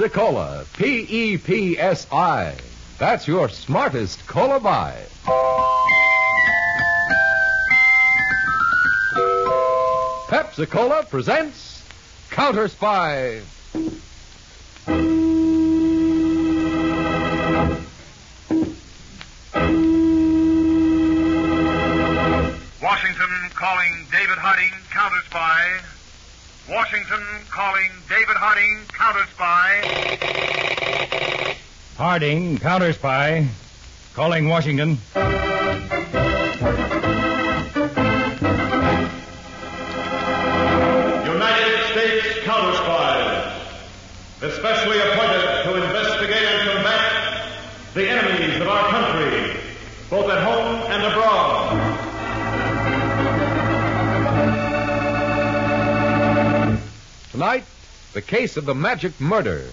Pepsi Cola. P E P S I. That's your smartest cola buy. Pepsi Cola presents Counter Spy. Washington calling David Harding, counter spy. Washington calling David Harding, counter spy. Harding, counter spy. Calling Washington. United States counter spies, especially appointed to investigate and combat the enemies of our country, both at home and abroad. Tonight, the case of the magic murder.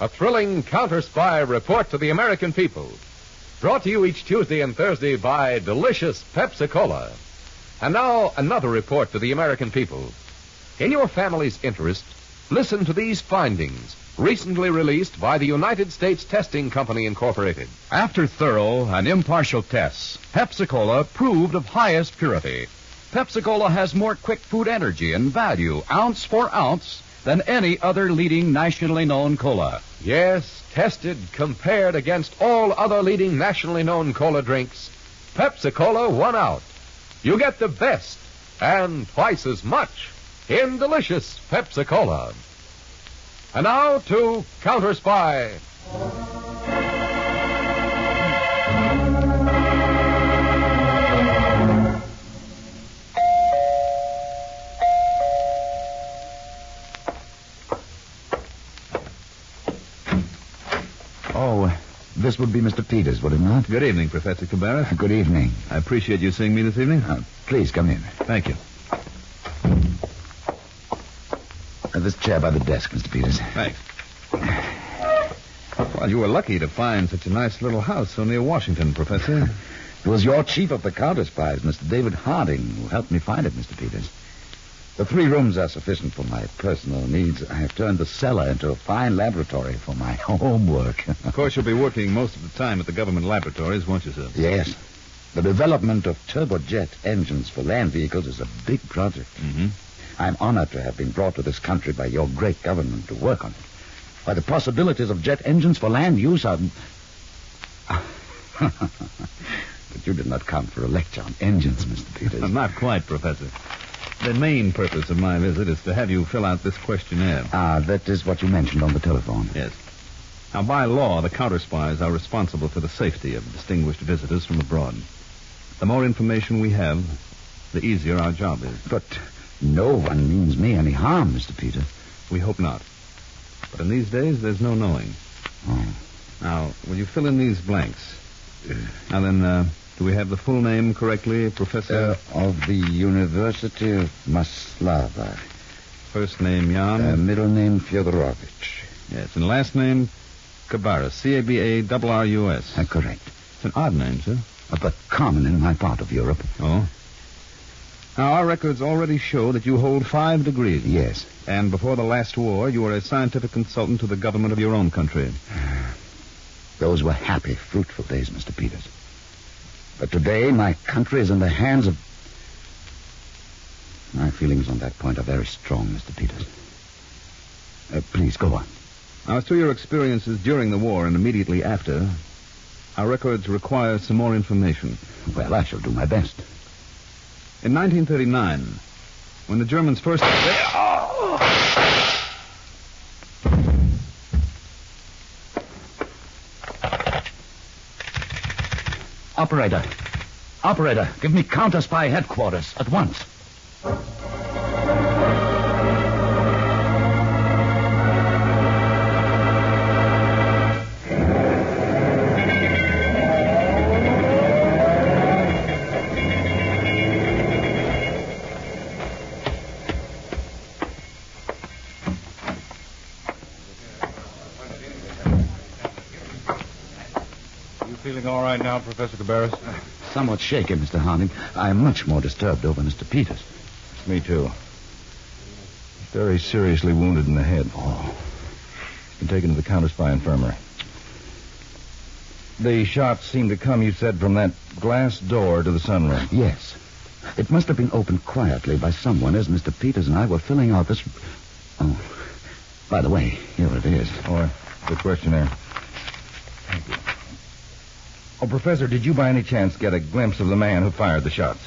A thrilling counter spy report to the American people. Brought to you each Tuesday and Thursday by delicious Pepsi Cola. And now, another report to the American people. In your family's interest, listen to these findings, recently released by the United States Testing Company, Incorporated. After thorough and impartial tests, Pepsi Cola proved of highest purity. Pepsi Cola has more quick food energy and value, ounce for ounce, than any other leading nationally known cola. Yes, tested, compared against all other leading nationally known cola drinks, Pepsi Cola won out. You get the best and twice as much in delicious Pepsi Cola. And now to Counter Spy. This would be Mr. Peters, would it not? Good evening, Professor Cabarrus. Good evening. I appreciate you seeing me this evening. Uh, please come in. Thank you. Uh, this chair by the desk, Mr. Peters. Thanks. Well, you were lucky to find such a nice little house so near Washington, Professor. It was your chief of the counter spies, Mr. David Harding, who helped me find it, Mr. Peters. The three rooms are sufficient for my personal needs. I have turned the cellar into a fine laboratory for my homework. Of course, you'll be working most of the time at the government laboratories, won't you, sir? yes. The development of turbojet engines for land vehicles is a big project. Mm-hmm. I'm honored to have been brought to this country by your great government to work on it. Why, the possibilities of jet engines for land use are. but you did not come for a lecture on engines, Mr. Peters. Not quite, Professor. The main purpose of my visit is to have you fill out this questionnaire. Ah, that is what you mentioned on the telephone. Yes. Now, by law, the counter spies are responsible for the safety of distinguished visitors from abroad. The more information we have, the easier our job is. But no one means me any harm, Mr. Peter. We hope not. But in these days, there's no knowing. Oh. Now, will you fill in these blanks? Now then, uh, do we have the full name correctly, Professor? Uh, of the University of Maslava. First name Jan. Uh, middle name Fyodorovich. yes, and last name Cabarrus. C-A-B-A-R-R-U-S. Uh, correct. It's an odd name, sir. Uh, but common in my part of Europe. Oh. Now, our records already show that you hold five degrees. Yes. And before the last war, you were a scientific consultant to the government of your own country. Those were happy, fruitful days, Mr. Peters. But today, my country is in the hands of. My feelings on that point are very strong, Mr. Peters. Uh, please, go on. As to your experiences during the war and immediately after, our records require some more information. Well, I shall do my best. In 1939, when the Germans first. Operator. Operator, give me counter spy headquarters at once. Feeling all right now, Professor Cabarrus? Somewhat shaken, Mr. Harding. I am much more disturbed over Mr. Peters. Me too. Very seriously wounded in the head. Oh. Been taken to the counter spy infirmary. The shots seem to come, you said, from that glass door to the sunroom. Yes. It must have been opened quietly by someone as Mr. Peters and I were filling out this. Oh. By the way, here it is. Oh, good question there. Thank you. Oh, Professor, did you by any chance get a glimpse of the man who fired the shots?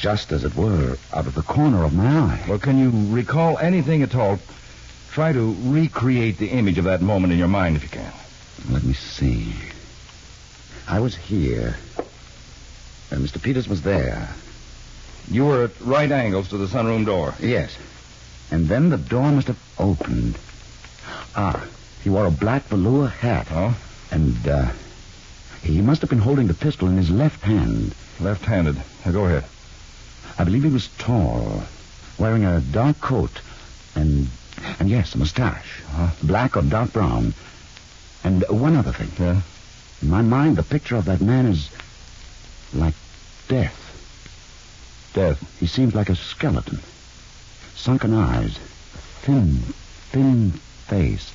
Just as it were, out of the corner of my eye. Well, can you recall anything at all? Try to recreate the image of that moment in your mind if you can. Let me see. I was here. And Mr. Peters was there. You were at right angles to the sunroom door. Yes. And then the door must have opened. Ah, he wore a black velour hat. Oh? And, uh, he must have been holding the pistol in his left hand. Left-handed. Go ahead. I believe he was tall, wearing a dark coat, and, and yes, a mustache. Huh? Black or dark brown. And one other thing. Yeah? In my mind, the picture of that man is like death. Death. He seems like a skeleton. Sunken eyes, thin, thin face.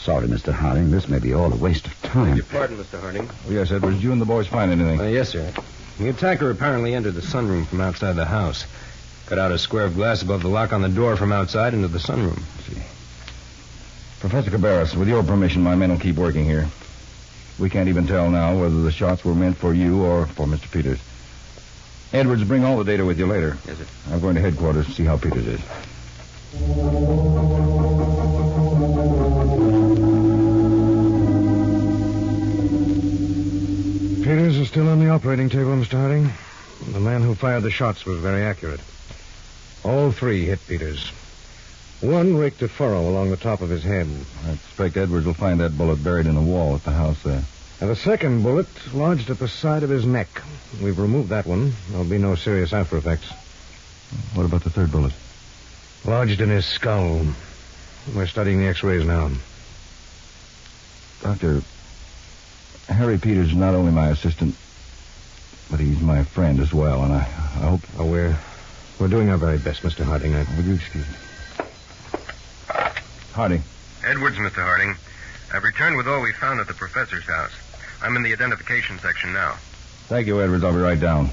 Sorry, Mr. Harding. This may be all a waste of time. Your pardon, Mr. Harding. Oh, yes, Edwards. You and the boys find anything? Uh, yes, sir. The attacker apparently entered the sunroom from outside the house. Cut out a square of glass above the lock on the door from outside into the sunroom. see. Professor Cabarrus, with your permission, my men will keep working here. We can't even tell now whether the shots were meant for you or for Mr. Peters. Edwards, bring all the data with you later. Yes, sir. I'm going to headquarters to see how Peters is. Peters is still on the operating table, Mr. Harding. The man who fired the shots was very accurate. All three hit Peters. One raked a furrow along the top of his head, I expect Edwards will find that bullet buried in the wall at the house there. and the second bullet lodged at the side of his neck. We've removed that one. There'll be no serious after effects. What about the third bullet? Lodged in his skull. We're studying the x-rays now. Doctor, Harry Peters is not only my assistant, but he's my friend as well, and I, I hope... Oh, we're, we're doing our very best, Mr. Harding. I... Would you excuse me? Harding. Edwards, Mr. Harding. I've returned with all we found at the professor's house. I'm in the identification section now. Thank you, Edwards. I'll be right down.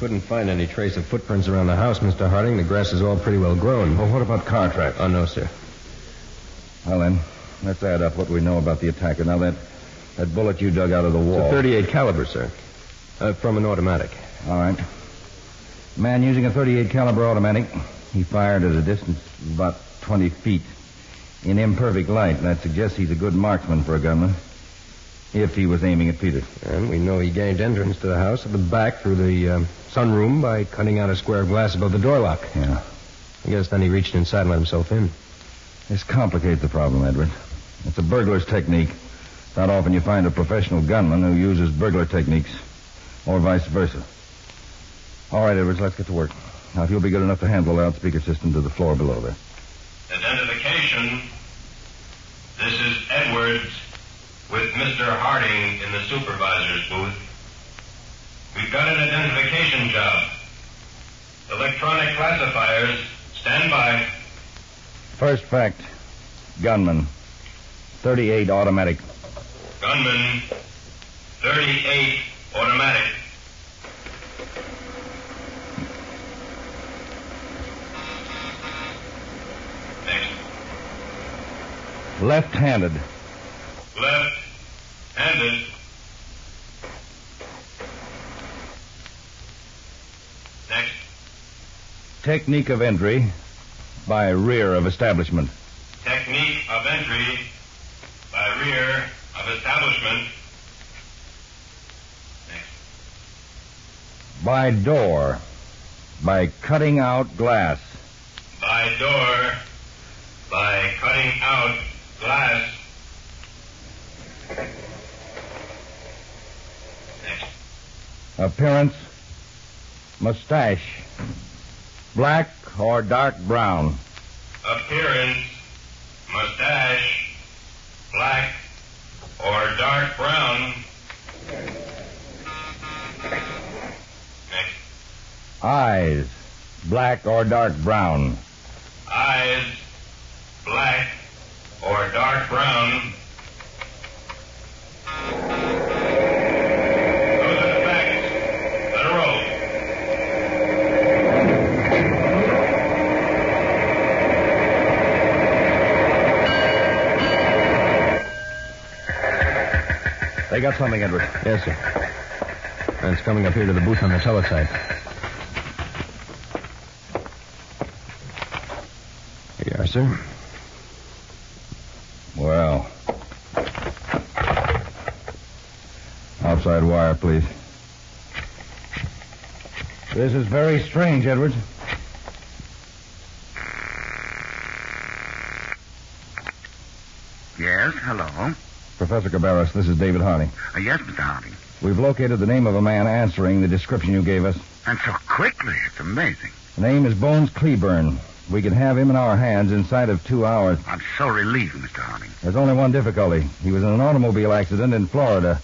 Couldn't find any trace of footprints around the house, Mr. Harding. The grass is all pretty well grown. Well, what about car tracks? Oh, no, sir. Well, then, let's add up what we know about the attacker. Now, that, that bullet you dug out of the wall. It's a 38 caliber, sir. Uh, from an automatic. All right. Man using a 38 caliber automatic. He fired at a distance of about 20 feet in imperfect light. That suggests he's a good marksman for a gunman. If he was aiming at Peters. And we know he gained entrance to the house at the back through the um, sunroom by cutting out a square of glass above the door lock. Yeah. I guess then he reached inside and let himself in. This complicates the problem, Edward. It's a burglar's technique. Not often you find a professional gunman who uses burglar techniques, or vice versa. All right, Edwards, let's get to work. Now, if you'll be good enough to handle the loudspeaker system to the floor below there. Identification. This is Edwards with Mr. Harding in the supervisor's booth. We've got an identification job. Electronic classifiers, stand by. First fact gunman, 38 automatic. Gunman, 38 automatic. Next. Left handed. Next. Technique of entry by rear of establishment. Technique of entry by rear of establishment. Next. By door. By cutting out glass. By door. By cutting out glass. Next. Appearance mustache. Black or dark brown. Appearance. Mustache. Black or dark brown. Next. Eyes, black or dark brown. Eyes, black or dark brown. They got something, Edward. Yes, sir. Man's coming up here to the booth on the teletype. Here you are, sir. Well. Outside wire, please. This is very strange, Edwards. Yes, hello. Professor Cabarrus, this is David Harding. Uh, yes, Mr. Harding. We've located the name of a man answering the description you gave us. And so quickly. It's amazing. The name is Bones Cleburne. We can have him in our hands inside of two hours. I'm so relieved, Mr. Harding. There's only one difficulty. He was in an automobile accident in Florida.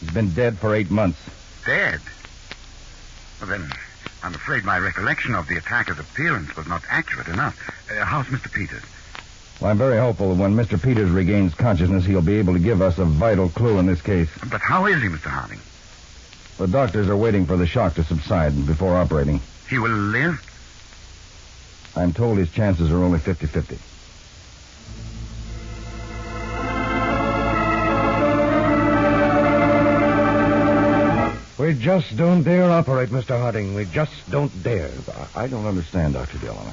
He's been dead for eight months. Dead? Well, then, I'm afraid my recollection of the attacker's appearance was not accurate enough. Uh, how's Mr. Peters? Well, I'm very hopeful that when Mr. Peters regains consciousness, he'll be able to give us a vital clue in this case. But how is he, Mr. Harding? The doctors are waiting for the shock to subside before operating. He will live? I'm told his chances are only 50 50. We just don't dare operate, Mr. Harding. We just don't dare. I I don't understand, Dr. Dillon.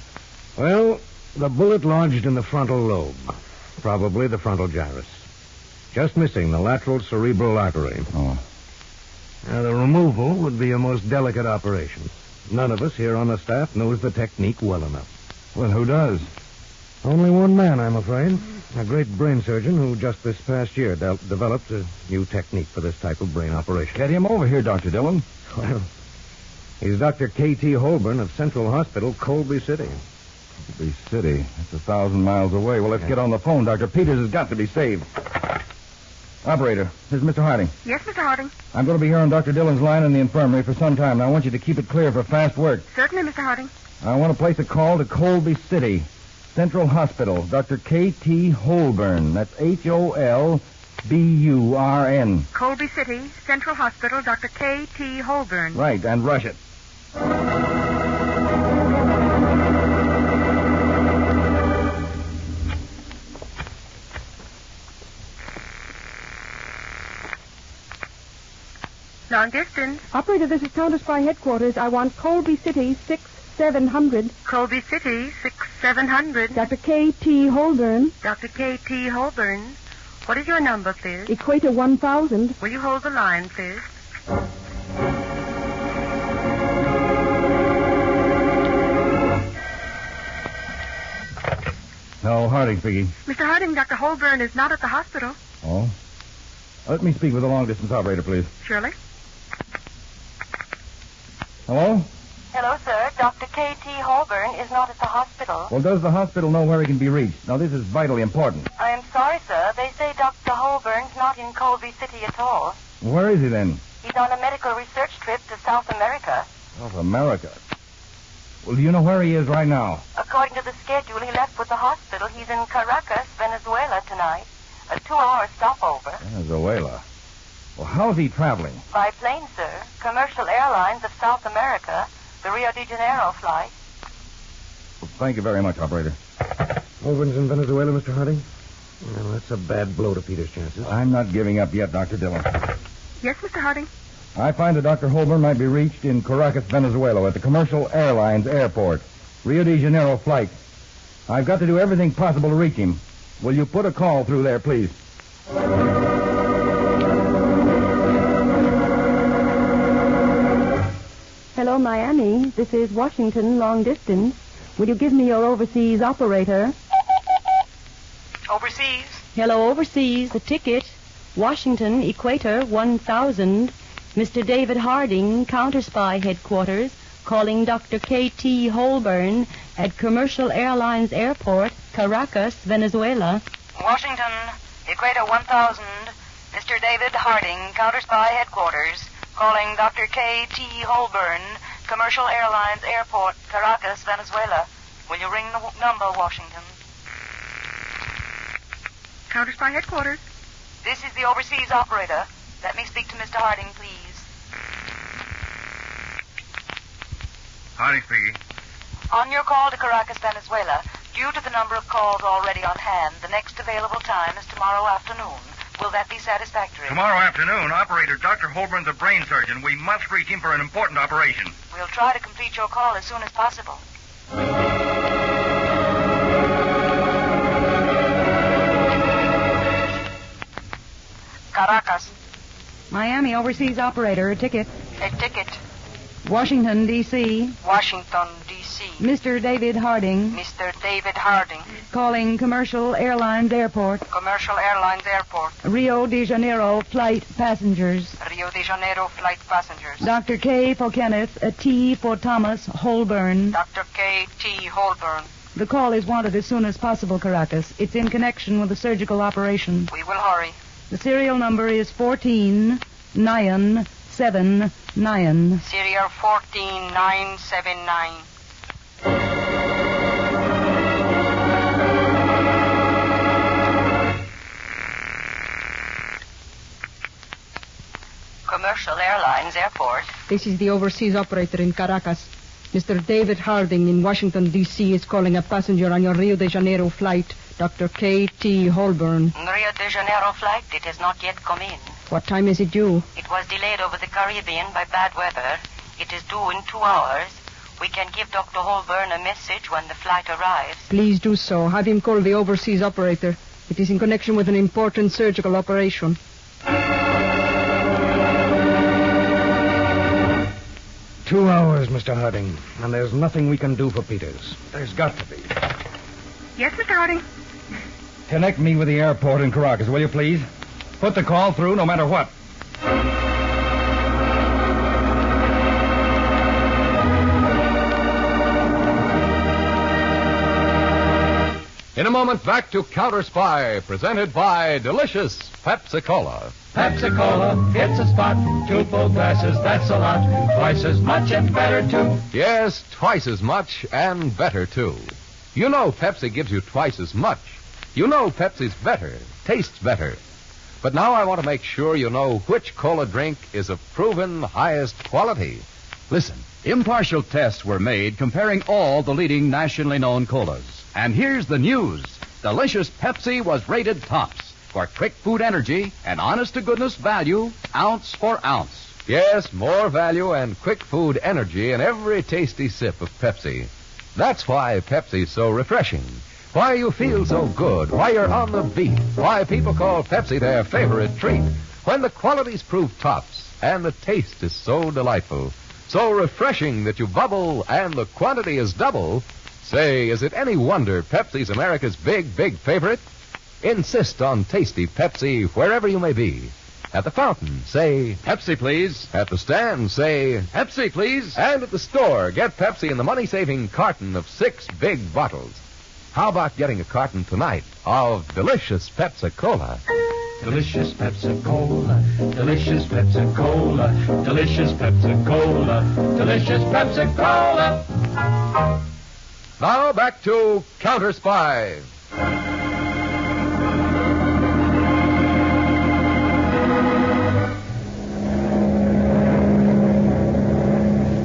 Well, the bullet lodged in the frontal lobe. Probably the frontal gyrus. Just missing the lateral cerebral artery. Oh. Now, the removal would be a most delicate operation. None of us here on the staff knows the technique well enough. Well, who does? Only one man, I'm afraid. A great brain surgeon who just this past year de- developed a new technique for this type of brain operation. Get him over here, Dr. Dillon. Well, he's Dr. K.T. Holburn of Central Hospital, Colby City. Colby City. It's a thousand miles away. Well, let's get on the phone. Dr. Peters has got to be saved. Operator, this is Mr. Harding. Yes, Mr. Harding. I'm going to be here on Dr. Dillon's line in the infirmary for some time. and I want you to keep it clear for fast work. Certainly, Mr. Harding. I want to place a call to Colby City, Central Hospital, Dr. K.T. Holburn. That's H O L B U R N. Colby City, Central Hospital, Dr. K.T. Holburn. Right, and rush it. Long distance. Operator, this is Counter Spy Headquarters. I want Colby City 6700. Colby City, 6700. Dr. K.T. Holburn. Dr. K.T. Holburn. What is your number, please? Equator 1000. Will you hold the line, please? No, Harding speaking. Mr. Harding, Dr. Holburn is not at the hospital. Oh? Let me speak with the long distance operator, please. Surely. Hello? Hello, sir. Dr. K.T. Holburn is not at the hospital. Well, does the hospital know where he can be reached? Now, this is vitally important. I am sorry, sir. They say Dr. Holburn's not in Colby City at all. Where is he then? He's on a medical research trip to South America. South America. Well, do you know where he is right now? According to the schedule, he left with the hospital. He's in Caracas, Venezuela tonight. A two-hour stopover. Venezuela. Well, how's he traveling? By plane, sir. Commercial Airlines of South America. The Rio de Janeiro flight. Well, thank you very much, operator. Holburn's in Venezuela, Mr. Harding? Well, that's a bad blow to Peter's chances. I'm not giving up yet, Dr. Dillon. Yes, Mr. Harding. I find that Dr. Holburn might be reached in Caracas, Venezuela, at the Commercial Airlines Airport. Rio de Janeiro flight. I've got to do everything possible to reach him. Will you put a call through there, please? This is Washington, long distance. Will you give me your overseas operator? Overseas? Hello, overseas. The ticket. Washington, Equator 1000. Mr. David Harding, Counter Spy Headquarters, calling Dr. K.T. Holburn at Commercial Airlines Airport, Caracas, Venezuela. Washington, Equator 1000. Mr. David Harding, Counter Spy Headquarters, calling Dr. K.T. Holburn, Commercial Airlines Airport, Caracas, Venezuela. Will you ring the w- number, Washington? Counter Spy Headquarters. This is the overseas operator. Let me speak to Mr. Harding, please. Harding speaking. On your call to Caracas, Venezuela, due to the number of calls already on hand, the next available time is tomorrow afternoon. Will that be satisfactory? Tomorrow afternoon, operator Dr. Holburn's a brain surgeon. We must reach him for an important operation. We'll try to complete your call as soon as possible. Caracas, Miami overseas operator, a ticket. a ticket. Washington, D.C. Washington, D.C. Mr. David Harding, Mr. David Harding, calling Commercial Airlines Airport, Commercial Airlines Airport, Rio de Janeiro flight passengers. Rio de Janeiro flight passengers. Dr. K for Kenneth, a T for Thomas Holburn. Dr. K. T. Holburn. The call is wanted as soon as possible, Caracas. It's in connection with a surgical operation. We will hurry. The serial number is 14979. Serial 14979. Commercial Airlines Airport. This is the overseas operator in Caracas. Mr. David Harding in Washington, D.C. is calling a passenger on your Rio de Janeiro flight, Dr. K.T. Holburn. Rio de Janeiro flight, it has not yet come in. What time is it due? It was delayed over the Caribbean by bad weather. It is due in two hours. We can give Dr. Holburn a message when the flight arrives. Please do so. Have him call the overseas operator. It is in connection with an important surgical operation. Two hours, Mr. Harding, and there's nothing we can do for Peters. There's got to be. Yes, Mr. Harding. Connect me with the airport in Caracas, will you please? Put the call through no matter what. In a moment, back to Counter Spy, presented by Delicious Pepsi Cola. Pepsi Cola, it's a spot. Two full glasses, that's a lot. Twice as much and better, too. Yes, twice as much and better, too. You know Pepsi gives you twice as much. You know Pepsi's better, tastes better. But now I want to make sure you know which cola drink is of proven highest quality. Listen. Impartial tests were made comparing all the leading nationally known colas. And here's the news. Delicious Pepsi was rated tops for quick food energy and honest to goodness value, ounce for ounce. Yes, more value and quick food energy in every tasty sip of Pepsi. That's why Pepsi's so refreshing. Why you feel so good. Why you're on the beat. Why people call Pepsi their favorite treat. When the qualities prove tops and the taste is so delightful, so refreshing that you bubble and the quantity is double. Say, is it any wonder Pepsi's America's big, big favorite? Insist on tasty Pepsi wherever you may be. At the fountain, say Pepsi, please. At the stand, say Pepsi, please. And at the store, get Pepsi in the money-saving carton of six big bottles. How about getting a carton tonight of delicious Pepsi Cola? Delicious Pepsi Cola, delicious Pepsi Cola, delicious Pepsi Cola, delicious Pepsi Cola. Now back to Counter Spy.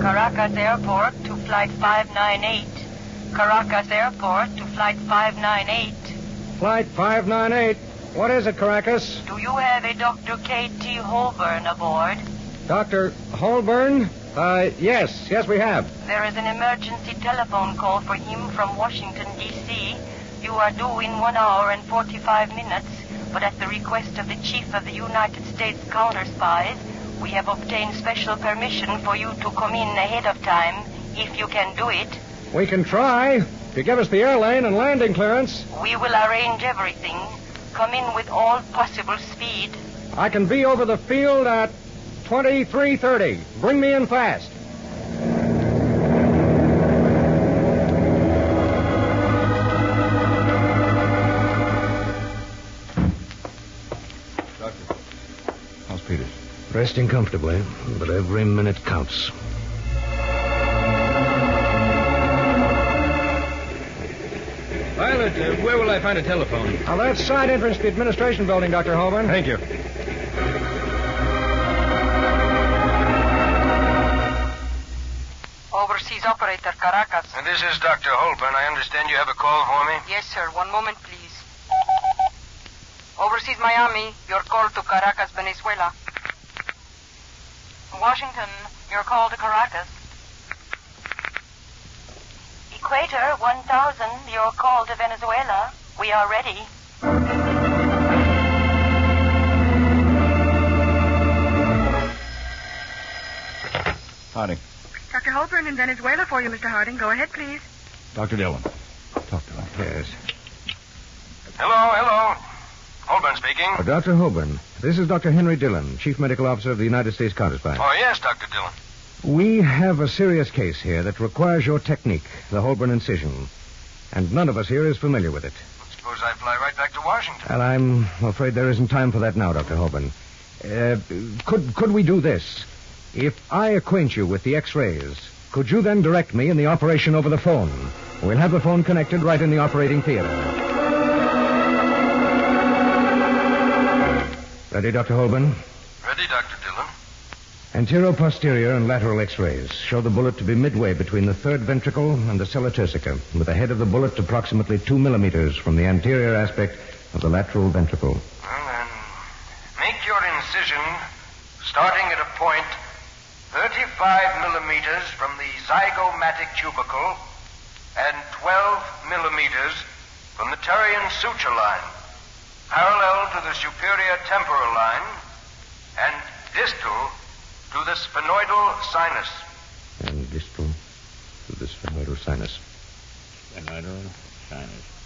Caracas Airport to Flight 598. Caracas Airport to Flight 598. Flight 598. What is it, Caracas? Do you have a Dr. K.T. Holburn aboard? Dr. Holburn? Uh, yes, yes, we have. There is an emergency telephone call for him from Washington, D.C. You are due in one hour and 45 minutes, but at the request of the Chief of the United States Counter Spies, we have obtained special permission for you to come in ahead of time, if you can do it. We can try. If you give us the airlane and landing clearance, We will arrange everything. Come in with all possible speed. I can be over the field at 2330. Bring me in fast. Doctor. How's Peters? Resting comfortably, but every minute counts. Pilot, uh, where will I find a telephone? On that side entrance to the administration building, Dr. Holman. Thank you. Overseas Caracas. And this is Dr. Holburn. I understand you have a call for me? Yes, sir. One moment, please. Overseas Miami, your call to Caracas, Venezuela. Washington, your call to Caracas. Equator 1000, your call to Venezuela. We are ready. Harding. Dr. Holburn in Venezuela for you, Mr. Harding. Go ahead, please. Dr. Dillon. Talk to him. Yes. Hello, hello. Holburn speaking. Uh, Dr. Holburn, this is Dr. Henry Dillon, Chief Medical Officer of the United States Counter Spy. Oh, yes, Dr. Dillon. We have a serious case here that requires your technique, the Holburn incision. And none of us here is familiar with it. Suppose I fly right back to Washington. Well, I'm afraid there isn't time for that now, Dr. Holburn. Uh, could, could we do this? If I acquaint you with the X-rays, could you then direct me in the operation over the phone? We'll have the phone connected right in the operating theater. Ready, Dr. Holburn? Ready, Dr. Dillon? Anterior, posterior, and lateral X-rays show the bullet to be midway between the third ventricle and the sella turcica, with the head of the bullet approximately two millimeters from the anterior aspect of the lateral ventricle. Well, then, make your incision starting at a point 35 millimeters from the zygomatic tubercle and 12 millimeters from the pterion suture line, parallel to the superior temporal line and distal to the sphenoidal sinus. And distal to the sphenoidal sinus. Sphenoidal sinus.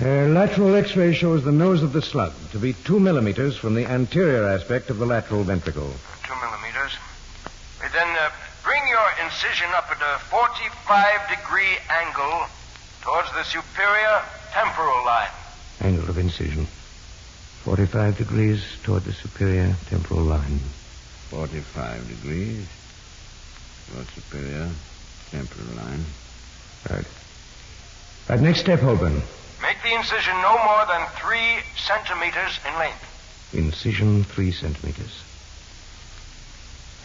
A lateral X-ray shows the nose of the slug to be two millimeters from the anterior aspect of the lateral ventricle. Two millimeters. We then uh, bring your incision up at a 45 degree angle towards the superior temporal line. Angle of incision. 45 degrees toward the superior temporal line. 45 degrees. Toward superior temporal line. Right. Right, next step, Holburn. Make the incision no more than three centimeters in length. Incision three centimeters.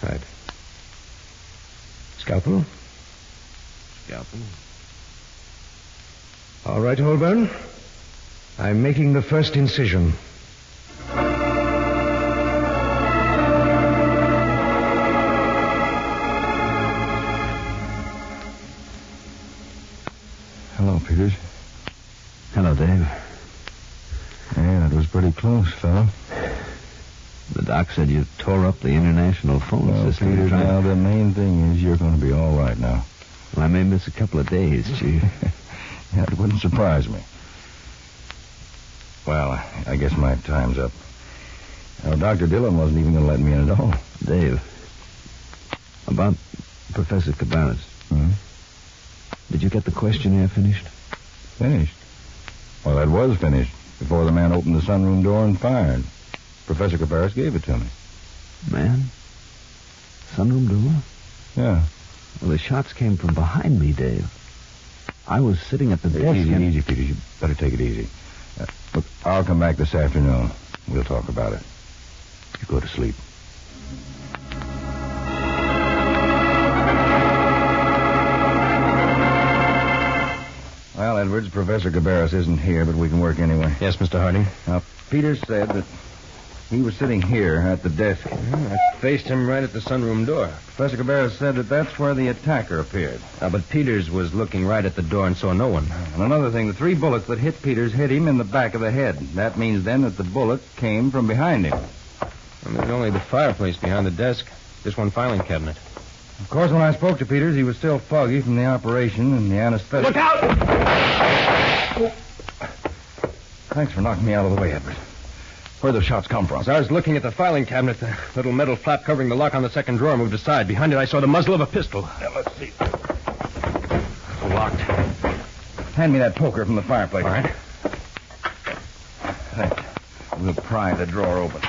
Right. Scalpel? Scalpel. All right, Holburn. I'm making the first incision. The doc said you tore up the international phone Well, system. Peters, trying- now the main thing is you're going to be all right now. Well, I may miss a couple of days, Chief. Yeah, it wouldn't surprise me. Well, I guess my time's up. Now, Dr. Dillon wasn't even going to let me in at all. Dave, about Professor Cabarrus. Hmm? Did you get the questionnaire finished? Finished? Well, that was finished before the man opened the sunroom door and fired. Professor Cabarrus gave it to me. Man? Sunroom door? Yeah. Well, the shots came from behind me, Dave. I was sitting at the desk. Easy, and- easy, Peters. You better take it easy. Uh, look, I'll come back this afternoon. We'll talk about it. You go to sleep. Well, Edwards, Professor Cabarrus isn't here, but we can work anyway. Yes, Mr. Harding. Now, Peters said that he was sitting here at the desk. I faced him right at the sunroom door. Professor Cabarrus said that that's where the attacker appeared. Uh, but Peters was looking right at the door and saw no one. And another thing, the three bullets that hit Peters hit him in the back of the head. That means then that the bullet came from behind him. And there's only the fireplace behind the desk. This one filing cabinet. Of course, when I spoke to Peters, he was still foggy from the operation and the anesthetic. Look out! Thanks for knocking me out of the way, Edward. Where the shots come from? As I was looking at the filing cabinet, the little metal flap covering the lock on the second drawer moved aside. Behind it, I saw the muzzle of a pistol. Now, let's see. Locked. Hand me that poker from the fireplace. All right. Thanks. We'll pry the drawer open.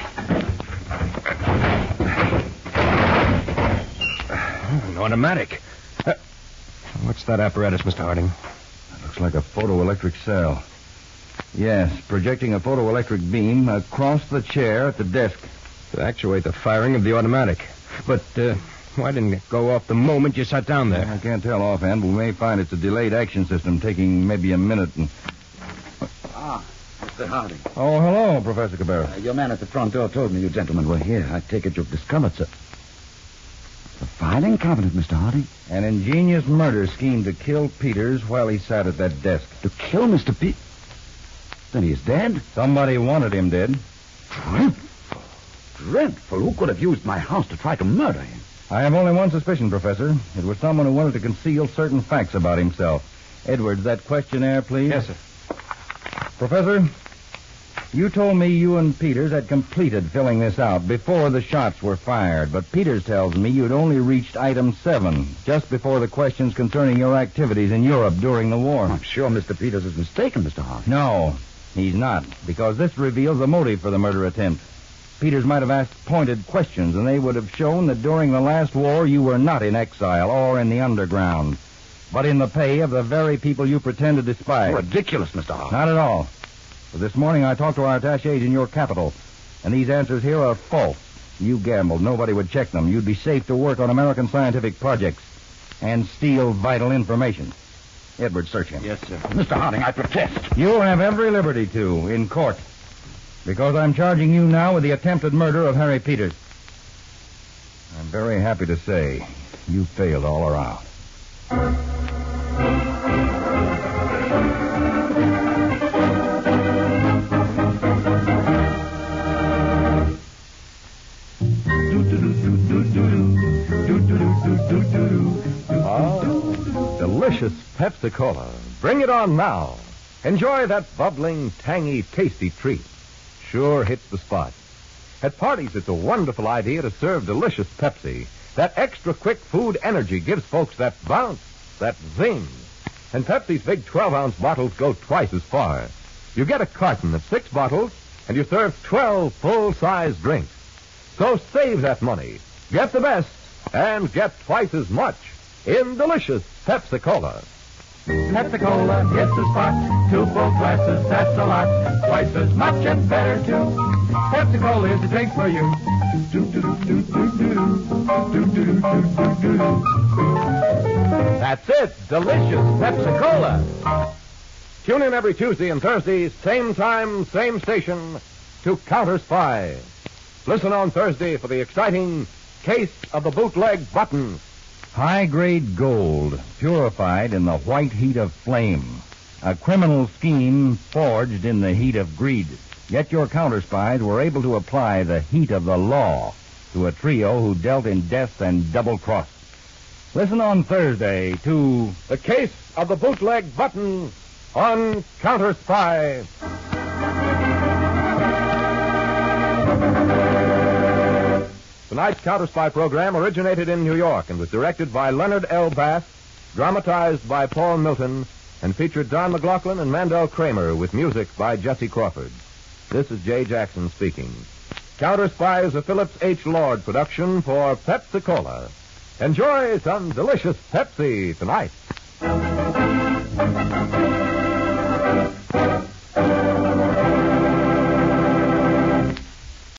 An automatic. Uh, what's that apparatus, Mr. Harding? It Looks like a photoelectric cell. Yes, projecting a photoelectric beam across the chair at the desk. To actuate the firing of the automatic. But uh, why didn't it go off the moment you sat down there? I can't tell offhand, but we may find it's a delayed action system taking maybe a minute. And... Ah, Mr. Harding. Oh, hello, Professor Cabarrus. Uh, your man at the front door told me you gentlemen were here. I take it you've discovered, sir. The filing cabinet, Mr. Harding. An ingenious murder scheme to kill Peters while he sat at that desk. To kill Mr. Pete? Then he's dead? Somebody wanted him dead. Dreadful. Dreadful. Who could have used my house to try to murder him? I have only one suspicion, Professor. It was someone who wanted to conceal certain facts about himself. Edwards, that questionnaire, please. Yes, sir. Professor, you told me you and Peters had completed filling this out before the shots were fired, but Peters tells me you'd only reached item seven, just before the questions concerning your activities in Europe during the war. I'm sure Mr. Peters is mistaken, Mr. Harding. No, he's not, because this reveals the motive for the murder attempt. Peters might have asked pointed questions, and they would have shown that during the last war you were not in exile or in the underground, but in the pay of the very people you pretend to despise. Ridiculous, Mr. Harding. Not at all. But this morning I talked to our attachés in your capital, and these answers here are false. You gambled. Nobody would check them. You'd be safe to work on American scientific projects and steal vital information. Edward, search him. Yes, sir. Mr. Harding, I protest. You'll have every liberty to in court. Because I'm charging you now with the attempted murder of Harry Peters. I'm very happy to say you failed all around. Delicious Pepsi Cola. Bring it on now. Enjoy that bubbling, tangy, tasty treat. Sure hits the spot. At parties, it's a wonderful idea to serve delicious Pepsi. That extra quick food energy gives folks that bounce, that zing. And Pepsi's big 12 ounce bottles go twice as far. You get a carton of six bottles, and you serve 12 full size drinks. So save that money. Get the best, and get twice as much in delicious Pepsi Cola. Pepsi Cola hits the spot. Two full glasses, that's a lot. Twice as much and better too. Pepsi Cola is the drink for you. Do do do do do do do do do do do do. That's it, delicious Pepsi Cola. Tune in every Tuesday and Thursday, same time, same station, to Counter Spy. Listen on Thursday for the exciting Case of the Bootleg Buttons. High grade gold, purified in the white heat of flame. A criminal scheme forged in the heat of greed. Yet your counter spies were able to apply the heat of the law to a trio who dealt in death and double cross. Listen on Thursday to The Case of the Bootleg Button on Counter Spy. Tonight's Counter Spy program originated in New York and was directed by Leonard L. Bass, dramatized by Paul Milton, and featured Don McLaughlin and Mandel Kramer with music by Jesse Crawford. This is Jay Jackson speaking. Counter Spy is a Phillips H. Lord production for Pepsi Cola. Enjoy some delicious Pepsi tonight.